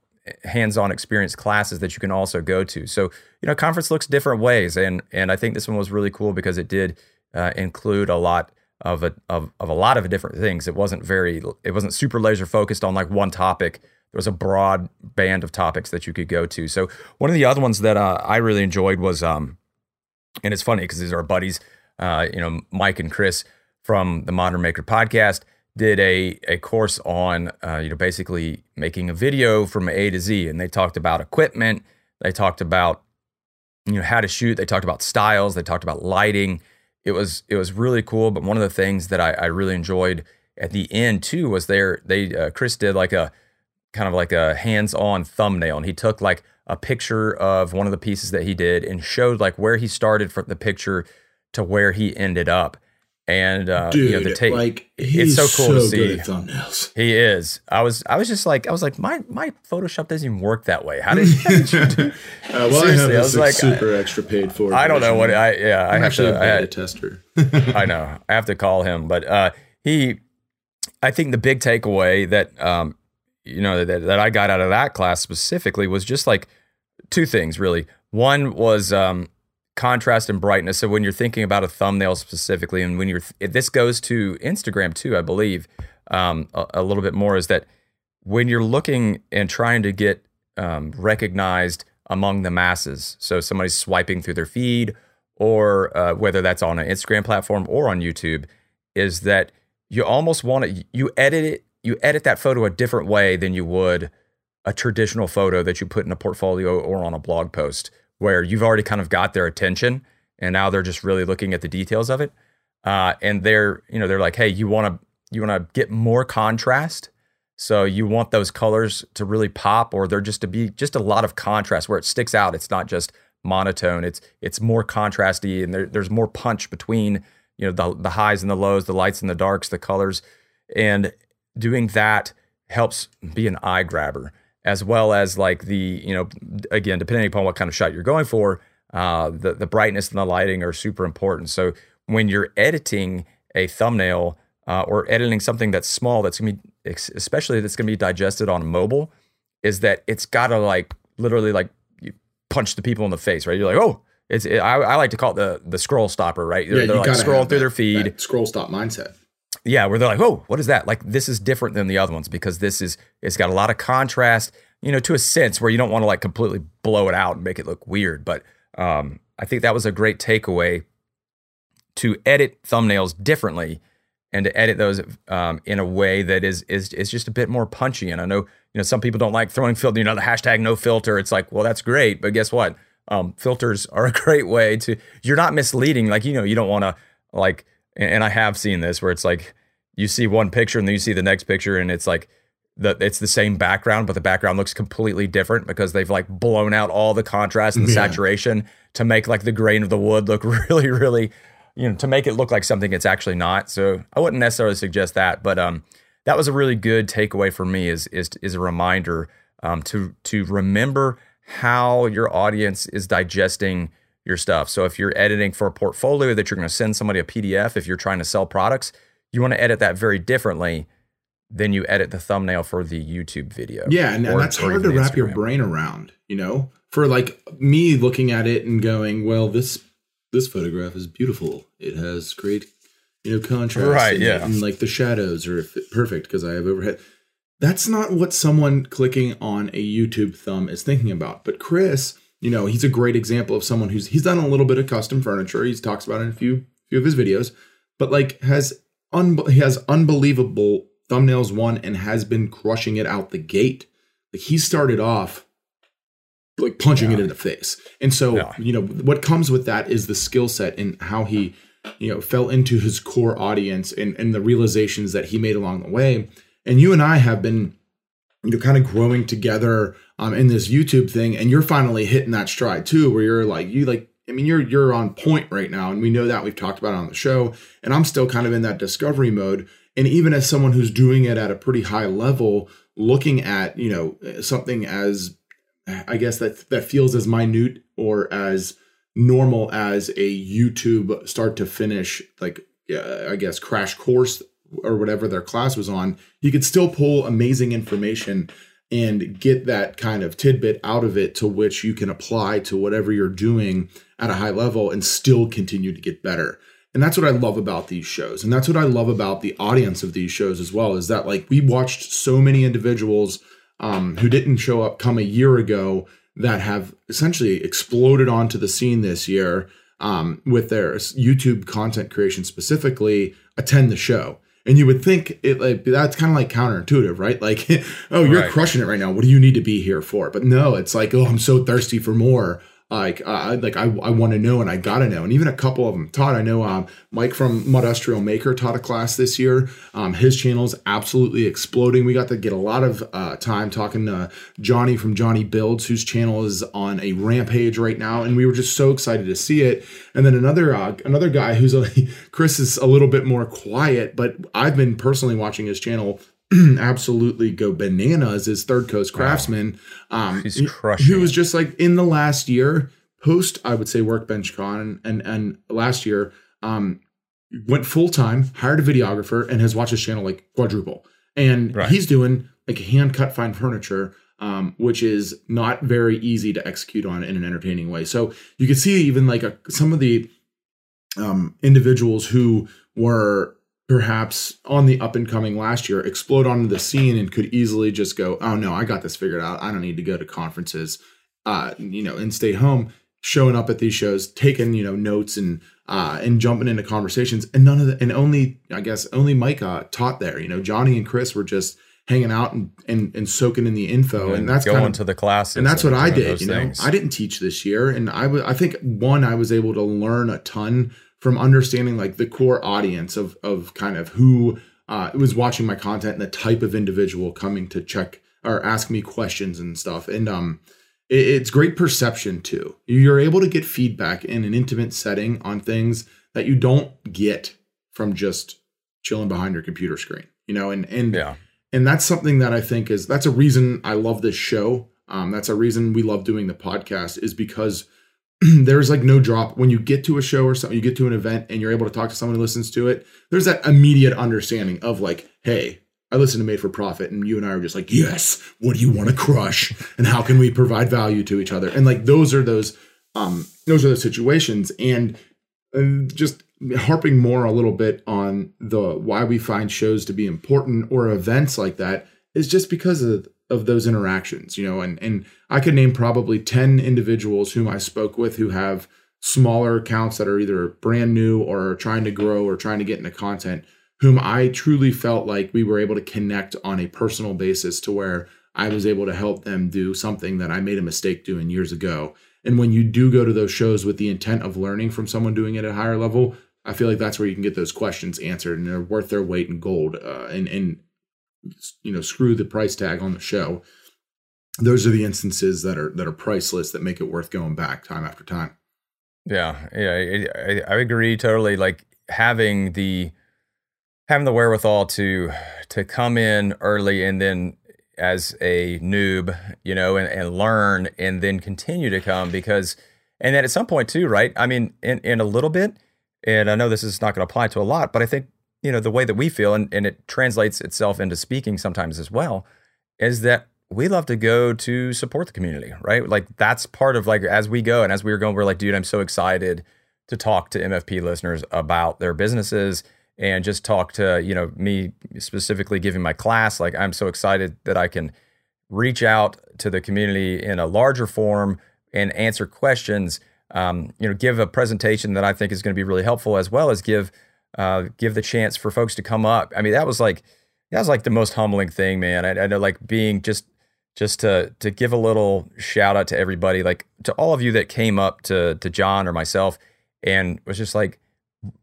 hands-on experience classes that you can also go to. So, you know, conference looks different ways, and and I think this one was really cool because it did uh, include a lot of a of, of a lot of different things. It wasn't very it wasn't super laser focused on like one topic. There was a broad band of topics that you could go to. So one of the other ones that uh, I really enjoyed was um, and it's funny because these are buddies, uh, you know, Mike and Chris from the Modern Maker podcast did a a course on uh, you know basically making a video from A to Z, and they talked about equipment, they talked about you know how to shoot, they talked about styles, they talked about lighting. It was it was really cool. But one of the things that I, I really enjoyed at the end too was there they uh, Chris did like a kind of like a hands on thumbnail, and he took like a picture of one of the pieces that he did and showed like where he started from the picture to where he ended up and uh, Dude, you know the take like it's so cool so to see. thumbnails. He is. I was I was just like I was like my my Photoshop doesn't even work that way. How did, how did you do? uh, well, Seriously, I, I was like super I, extra paid for. I don't know what I yeah I'm I have to a beta tester. I know I have to call him, but uh, he. I think the big takeaway that um, you know that, that I got out of that class specifically was just like two things really. One was um, contrast and brightness. So when you're thinking about a thumbnail specifically, and when you're this goes to Instagram too, I believe um, a, a, little bit more is that when you're looking and trying to get um, recognized among the masses. So somebody's swiping through their feed, or uh, whether that's on an Instagram platform or on YouTube, is that you almost want to you edit it you edit that photo a different way than you would a traditional photo that you put in a portfolio or on a blog post where you've already kind of got their attention and now they're just really looking at the details of it. Uh, and they're, you know, they're like, hey, you want to you want to get more contrast. So you want those colors to really pop, or they're just to be just a lot of contrast where it sticks out. It's not just monotone. It's it's more contrasty, and there, there's more punch between you know the the highs and the lows, the lights and the darks, the colors, and doing that helps be an eye grabber as well as like the you know again depending upon what kind of shot you're going for uh, the the brightness and the lighting are super important. So when you're editing a thumbnail uh, or editing something that's small that's gonna be especially that's gonna be digested on mobile is that it's gotta like literally like you punch the people in the face right? You're like oh it's it, I, I, like to call it the the scroll stopper right? They're, yeah, they're like scrolling through that, their feed. scroll stop mindset yeah, where they're like, "Oh, what is that?" Like this is different than the other ones because this is it's got a lot of contrast, you know, to a sense where you don't want to like completely blow it out and make it look weird. But um, I think that was a great takeaway to edit thumbnails differently and to edit those um, in a way that is is is just a bit more punchy. And I know you know some people don't like throwing filter. You know, the hashtag no filter. It's like, well, that's great, but guess what? Um, filters are a great way to. You're not misleading. Like you know, you don't want to like and I have seen this where it's like you see one picture and then you see the next picture and it's like the it's the same background, but the background looks completely different because they've like blown out all the contrast and the Yeah. saturation to make like the grain of the wood look really, really, you know, to make it look like something it's actually not. So I wouldn't necessarily suggest that, but um, that was a really good takeaway for me. Is is is a reminder um to to remember how your audience is digesting your stuff. So if you're editing for a portfolio that you're going to send somebody a PDF, if you're trying to sell products, you want to edit that very differently than you edit the thumbnail for the YouTube video. Yeah, and, and that's hard to wrap your brain around, you know? For like me looking at it and going, well, this this photograph is beautiful. It has great, you know, contrast. Right, yeah. And like the shadows are perfect because I have overhead. That's not what someone clicking on a YouTube thumb is thinking about. But Chris, you know, he's a great example of someone who's he's done a little bit of custom furniture. He talks about it in a few few of his videos, but like has un- he has unbelievable thumbnails one and has been crushing it out the gate. Like he started off like punching it in the face. And so, Yeah. you know, what comes with that is the skill set and how he, you know, fell into his core audience and, and the realizations that he made along the way. And you and I have been, you know, kind of growing together um, in this YouTube thing. And you're finally hitting that stride too, where you're like, you like, I mean, you're you're on point right now, and we know that we've talked about it on the show. And I'm still kind of in that discovery mode. And even as someone who's doing it at a pretty high level, looking at you know something as I guess that that feels as minute or as normal as a YouTube start to finish, like uh, I guess crash course or whatever their class was on, you could still pull amazing information and get that kind of tidbit out of it to which you can apply to whatever you're doing at a high level and still continue to get better. And that's what I love about these shows. And that's what I love about the audience of these shows as well is that like we watched so many individuals um, who didn't show up come a year ago that have essentially exploded onto the scene this year um, with their YouTube content creation specifically attend the show. And you would think it like that's kind of like counterintuitive, right? Like, oh, you're Right. crushing it right now. What do you need to be here for? But no, it's like, oh, I'm so thirsty for more. Like, I like I, I want to know and I gotta know. And even a couple of them taught. I know um, Mike from Modustrial Maker taught a class this year. Um, his channel is absolutely exploding. We got to get a lot of uh, time talking to Johnny from Johnny Builds, whose channel is on a rampage right now, and we were just so excited to see it. And then another uh, another guy who's a, Chris is a little bit more quiet, but I've been personally watching his channel absolutely go bananas. Is Third Coast Craftsman, um, He's he- crushing Who was just like in the last year, post I would say Workbench Con, and and last year, um, went full time, hired a videographer, and has watched his channel like quadruple. And Right. he's doing like hand cut fine furniture, um, which is not very easy to execute on in an entertaining way. So you can see even like a, some of the um, individuals who were perhaps on the up and coming last year explode onto the scene and could easily just go, oh no, I got this figured out. I don't need to go to conferences, uh, you know, and stay home. Showing up at these shows, taking you know notes and uh, and jumping into conversations, and none of the and only I guess only Mike uh, taught there. You know, Johnny and Chris were just hanging out and and, and soaking in the info, and, that's going kind of to the classes. and that's what I did. You know, things. I didn't teach this year, and I was. I think one, I was able to learn a ton from understanding like the core audience of of kind of who uh, was watching my content and the type of individual coming to check or ask me questions and stuff. And um, it, it's great perception too. You're able to get feedback in an intimate setting on things that you don't get from just chilling behind your computer screen. You know, and and yeah. and that's something that I think is that's a reason I love this show. Um, that's a reason we love doing the podcast is because there's like no drop when you get to a show or something, you get to an event and you're able to talk to someone who listens to it. There's that immediate understanding of like, hey, I listen to Made for Profit, and you and I are just like, yes, what do you want to crush, and how can we provide value to each other? And like those are those, um, those are the situations, and and just harping more a little bit on the why we find shows to be important or events like that is just because of of those interactions you know and and I could name probably 10 individuals whom I spoke with who have smaller accounts that are either brand new or trying to grow or trying to get into content whom I truly felt like we were able to connect on a personal basis to where I was able to help them do something that I made a mistake doing years ago and when you do go to those shows with the intent of learning from someone doing it at a higher level, I feel like that's where you can get those questions answered and they're worth their weight in gold. Uh, and, and you know screw the price tag on the show. Those are the instances that are that are priceless that make it worth going back time after time. Yeah yeah i, I agree totally. Like having the having the wherewithal to to come in early and then as a noob you know and, and learn and then continue to come because and then at some point too right? I mean in, in a little bit and i know this is not going to apply to a lot but i think you know the way that we feel and, and it translates itself into speaking sometimes as well is that we love to go to support the community right? Like that's part of like as we go and as we were going we're like dude i'm so excited to talk to mfp listeners about their businesses and just talk to you know me specifically giving my class. Like i'm so excited that i can reach out to the community in a larger form and answer questions um, you know give a presentation that i think is going to be really helpful as well as give uh, give the chance for folks to come up. I mean, that was like that was like the most humbling thing, man. I, I know like being just just to to give a little shout out to everybody, like to all of you that came up to to John or myself and was just like,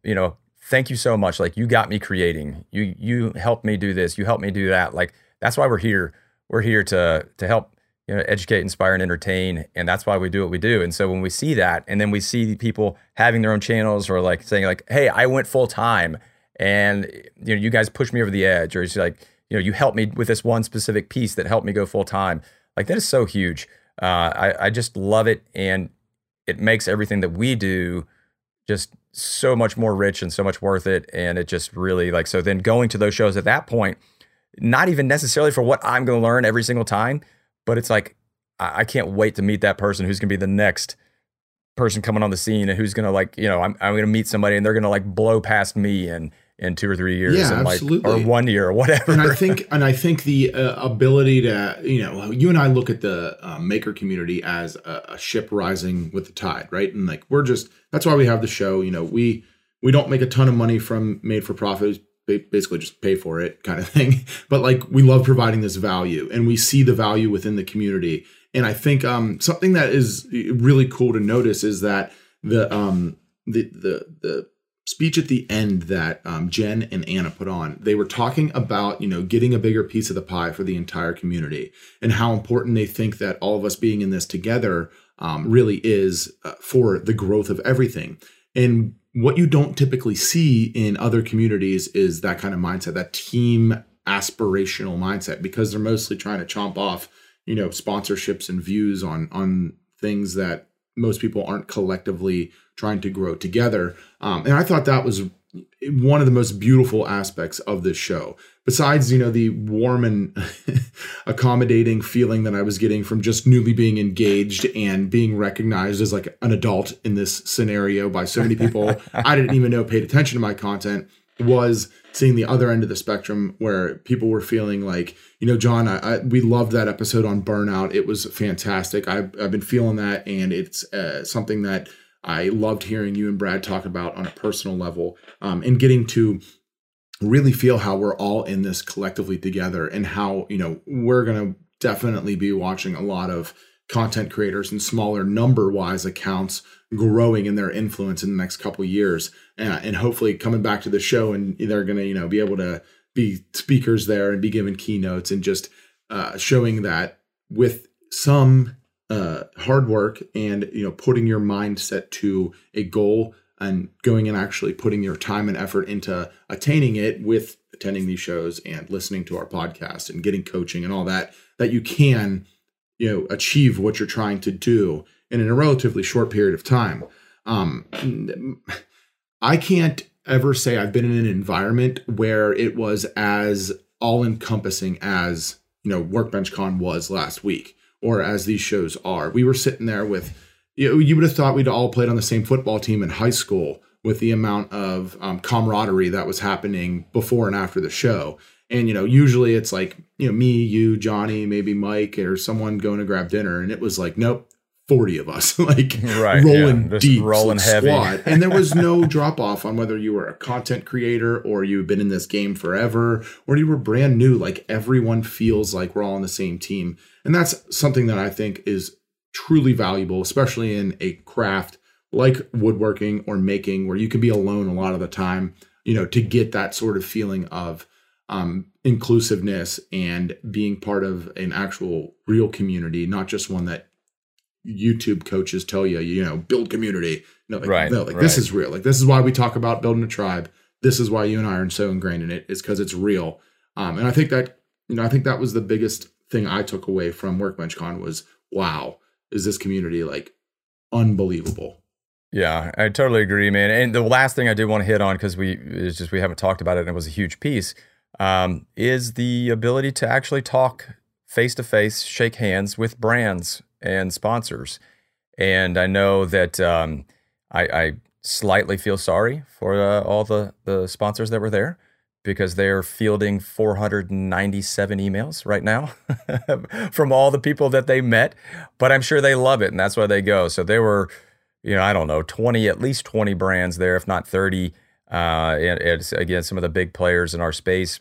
you know, thank you so much. Like you got me creating. You you helped me do this. You helped me do that. Like that's why we're here. We're here to to help you know, educate, inspire, and entertain. And that's why we do what we do. And so when we see that, and then we see people having their own channels or like saying like, "Hey, I went full time, and you know, you guys pushed me over the edge," or it's like, you know, you helped me with this one specific piece that helped me go full time. Like that is so huge. Uh, I I just love it, and it makes everything that we do just so much more rich and so much worth it. And it just really like so. Then going to those shows at that point, not even necessarily for what I'm going to learn every single time but it's like I, I can't wait to meet that person who's gonna be the next person coming on the scene and who's gonna like you know I'm I'm gonna meet somebody and they're gonna like blow past me and in two or three years yeah, and absolutely. like or one year or whatever. And i think and i think the uh, ability to you know you and i look at the uh, maker community as a, a, ship rising with the tide right? And like we're just that's why we have the show you know we we don't make a ton of money from made for profit basically just pay for it kind of thing. But like we love providing this value and we see the value within the community. And i think um, something that is really cool to notice is that the um the the the speech at the end that um, jen and ana put on they were talking about you know getting a bigger piece of the pie for the entire community and how important they think that all of us being in this together um, really is uh, for the growth of everything. And what you don't typically see in other communities is that kind of mindset, that team aspirational mindset, because they're mostly trying to chomp off, you know, sponsorships and views on on things that most people aren't collectively trying to grow together. Um, and I thought that was one of the most beautiful aspects of this show besides you know the warm and accommodating feeling that i was getting from just newly being engaged and being recognized as like an adult in this scenario by so many people i didn't even know paid attention to my content was seeing the other end of the spectrum where people were feeling like you know john I, I we loved that episode on burnout. It was fantastic. I've, I've been feeling that and it's uh, something that I loved hearing you and Brad talk about on a personal level um, and getting to really feel how we're all in this collectively together and how, you know, we're going to definitely be watching a lot of content creators and smaller number wise accounts growing in their influence in the next couple years. Uh, and hopefully coming back to the show and they're going to, you know, be able to be speakers there and be given keynotes and just uh, showing that with some uh, hard work and you know putting your mindset to a goal and going and actually putting your time and effort into attaining it with attending these shows and listening to our podcast and getting coaching and all that that you can you know achieve what you're trying to do in a relatively short period of time um i can't ever say i've been in an environment where it was as all encompassing as you know workbench con was last week or as these shows are. We were sitting there with, you, you would have thought we'd all played on the same football team in high school with the amount of um, camaraderie that was happening before and after the show. And, you know, usually it's like, you know, me, you, Johnny, maybe Mike or someone going to grab dinner. And it was like, nope, 40 of us like right, rolling yeah, deep rolling heavy squad. and there was no drop off on whether you were a content creator or you've been in this game forever or you were brand new like everyone feels like we're all on the same team and that's something that i think is truly valuable especially in a craft like woodworking or making where you can be alone a lot of the time you know to get that sort of feeling of um, inclusiveness and being part of an actual real community, not just one that YouTube coaches tell you, you know, build community. No, like, Right, no, like right. this is real. Like this is why we talk about building a tribe. This is why you and I are so ingrained in it. Is because it's real. Um, and I think that you know, I think that was the biggest thing I took away from Workbench Con was, wow, is this community like unbelievable? Yeah, I totally agree, man. And the last thing I did want to hit on because we is just we haven't talked about it, and it was a huge piece, um, is the ability to actually talk face to face, shake hands with brands and sponsors. And I know that um, I, I slightly feel sorry for uh, all the the sponsors that were there because they're fielding 497 emails right now from all the people that they met. But I'm sure they love it, and that's why they go. So there were you know, I don't know, 20, at least 20 brands there, if not 30. Uh, and it's again, some of the big players in our space.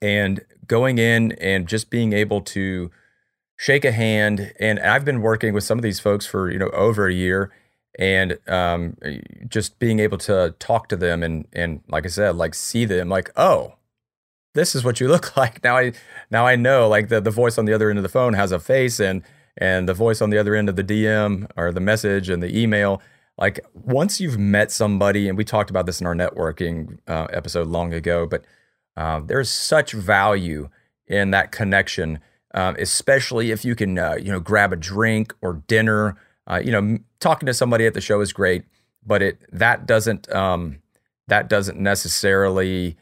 And going in and just being able to shake a hand. And I've been working with some of these folks for, you know, over a year and um, just being able to talk to them and, and like I said, like see them like, oh, this is what you look like. Now I, now I know like the, the voice on the other end of the phone has a face and, and the voice on the other end of the DM or the message and the email. Like once you've met somebody, and we talked about this in our networking uh, episode long ago, but uh, there's such value in that connection, um, especially if you can, uh, you know, grab a drink or dinner. Uh, you know, talking to somebody at the show is great, but it that doesn't um, that doesn't necessarily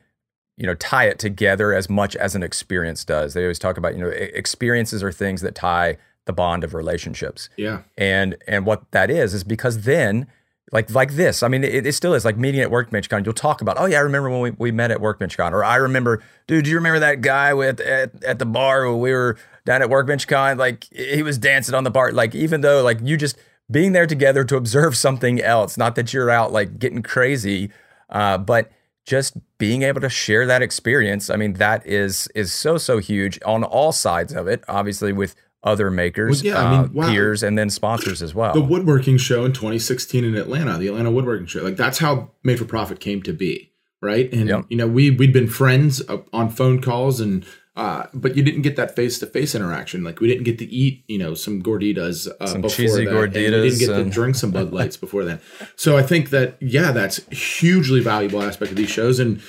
you know tie it together as much as an experience does. They always talk about you know experiences are things that tie the bond of relationships Yeah. and and what that is is because then like like this i mean it, it still is like meeting at workbench con you'll talk about oh yeah i remember when we, we met at workbench con or i remember dude do you remember that guy with at, at the bar when we were down at workbench con like he was dancing on the bar like even though like you just being there together to observe something else not that you're out like getting crazy uh, but just being able to share that experience i mean that is is so so huge on all sides of it obviously with other makers, Well, yeah, I mean, uh, wow. peers, and then sponsors as well. the woodworking show in 2016 in Atlanta, the Atlanta woodworking show. Like that's how Made for Profit came to be, right? And Yep. you know, we we'd been friends uh, on phone calls and uh, but you didn't get that face to face interaction. Like we didn't get to eat, you know, some gorditas uh, Some before cheesy that. and we didn't get to drink some Bud Lights before then. So I think that yeah, that's hugely valuable aspect of these shows. And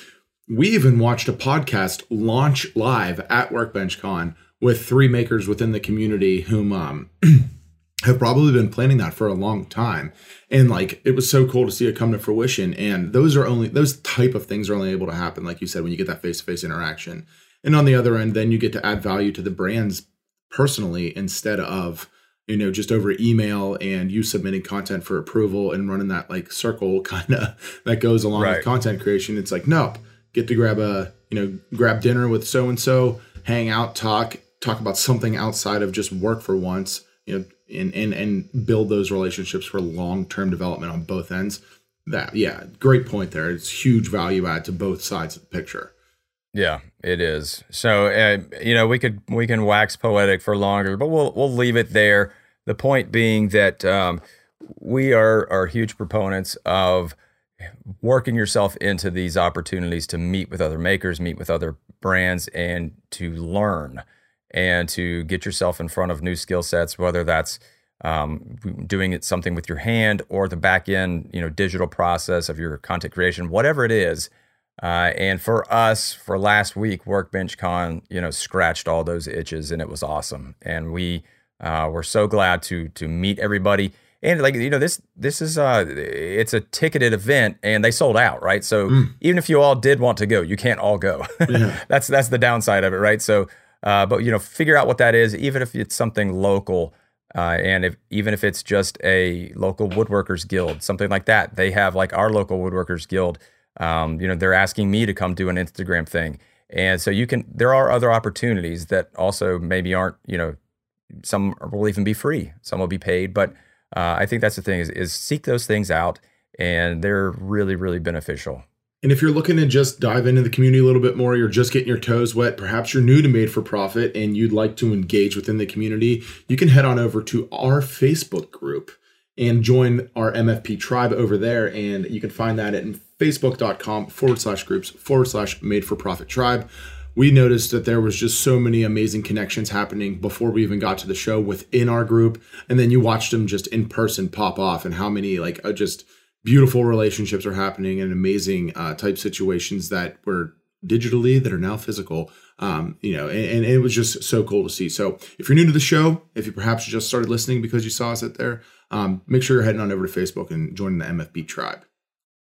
we even watched a podcast launch live at Workbench Con with three makers within the community whom um have probably been planning that for a long time and like it was so cool to see it come to fruition and those are only those type of things are only able to happen like you said when you get that face-to-face interaction and on the other end then you get to add value to the brands personally instead of you know just over email and you submitting content for approval and running that like circle kind of that goes along Right. with content creation. It's like nope get to grab a you know grab dinner with so and so hang out talk talk about something outside of just work for once you know and and and build those relationships for long-term development on both ends. That yeah great point there. It's huge value add to both sides of the picture yeah, it is. So uh, you know, we could we can wax poetic for longer, but we'll we'll leave it there. The point being that um, we are are huge proponents of working yourself into these opportunities to meet with other makers, meet with other brands, and to learn and to get yourself in front of new skill sets, whether that's um, doing it something with your hand or the back end, you know, digital process of your content creation, whatever it is. Uh, and for us, for last week, Workbench Con, you know, scratched all those itches, and it was awesome. And we uh, were so glad to to meet everybody. And like you know, this this is uh, it's a ticketed event, and they sold out, right? So even if you all did want to go, you can't all go. that's that's the downside of it, right? So, uh, but you know, figure out what that is, even if it's something local. Uh, and if even if it's just a local woodworkers guild, something like that, they have like our local woodworkers guild. Um, you know, they're asking me to come do an Instagram thing, and so you can. There are other opportunities that also maybe aren't. You know, some will even be free, some will be paid. But uh, I think that's the thing is, is seek those things out, and they're really really beneficial. And if you're looking to just dive into the community a little bit more, you're just getting your toes wet, perhaps you're new to Made for Profit and you'd like to engage within the community, you can head on over to our Facebook group and join our MFP tribe over there. And you can find that at facebook.com forward slash groups forward slash Made for Profit tribe. we noticed that there was just so many amazing connections happening before we even got to the show within our group and then you watched them just in person pop off and how many like uh, just beautiful relationships are happening and amazing uh, type situations that were digitally that are now physical um, you know and, and, it was just so cool to see so if you're new to the show if you perhaps just started listening because you saw us out there um, make sure you're heading on over to facebook and joining the mfp tribe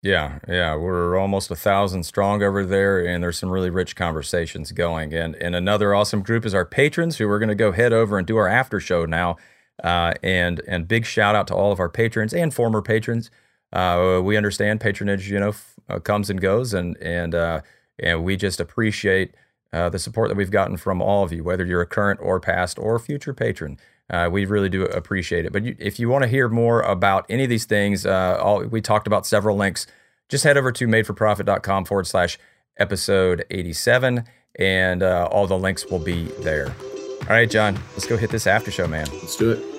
yeah, yeah, we're almost a thousand strong over there, and there's some really rich conversations going. And and another awesome group is our patrons, who we're going to go head over and do our after show now. Uh, and and big shout out to all of our patrons and former patrons. Uh, we understand patronage, you know, f- uh, comes and goes, and and uh, and we just appreciate uh, the support that we've gotten from all of you, whether you're a current or past or future patron. Uh, we really do appreciate it. But you, if you want to hear more about any of these things, uh, all, we talked about several links. Just head over to madeforprofit.com forward slash episode 87, and uh, all the links will be there. All right, John, let's go hit this after show, man. Let's do it.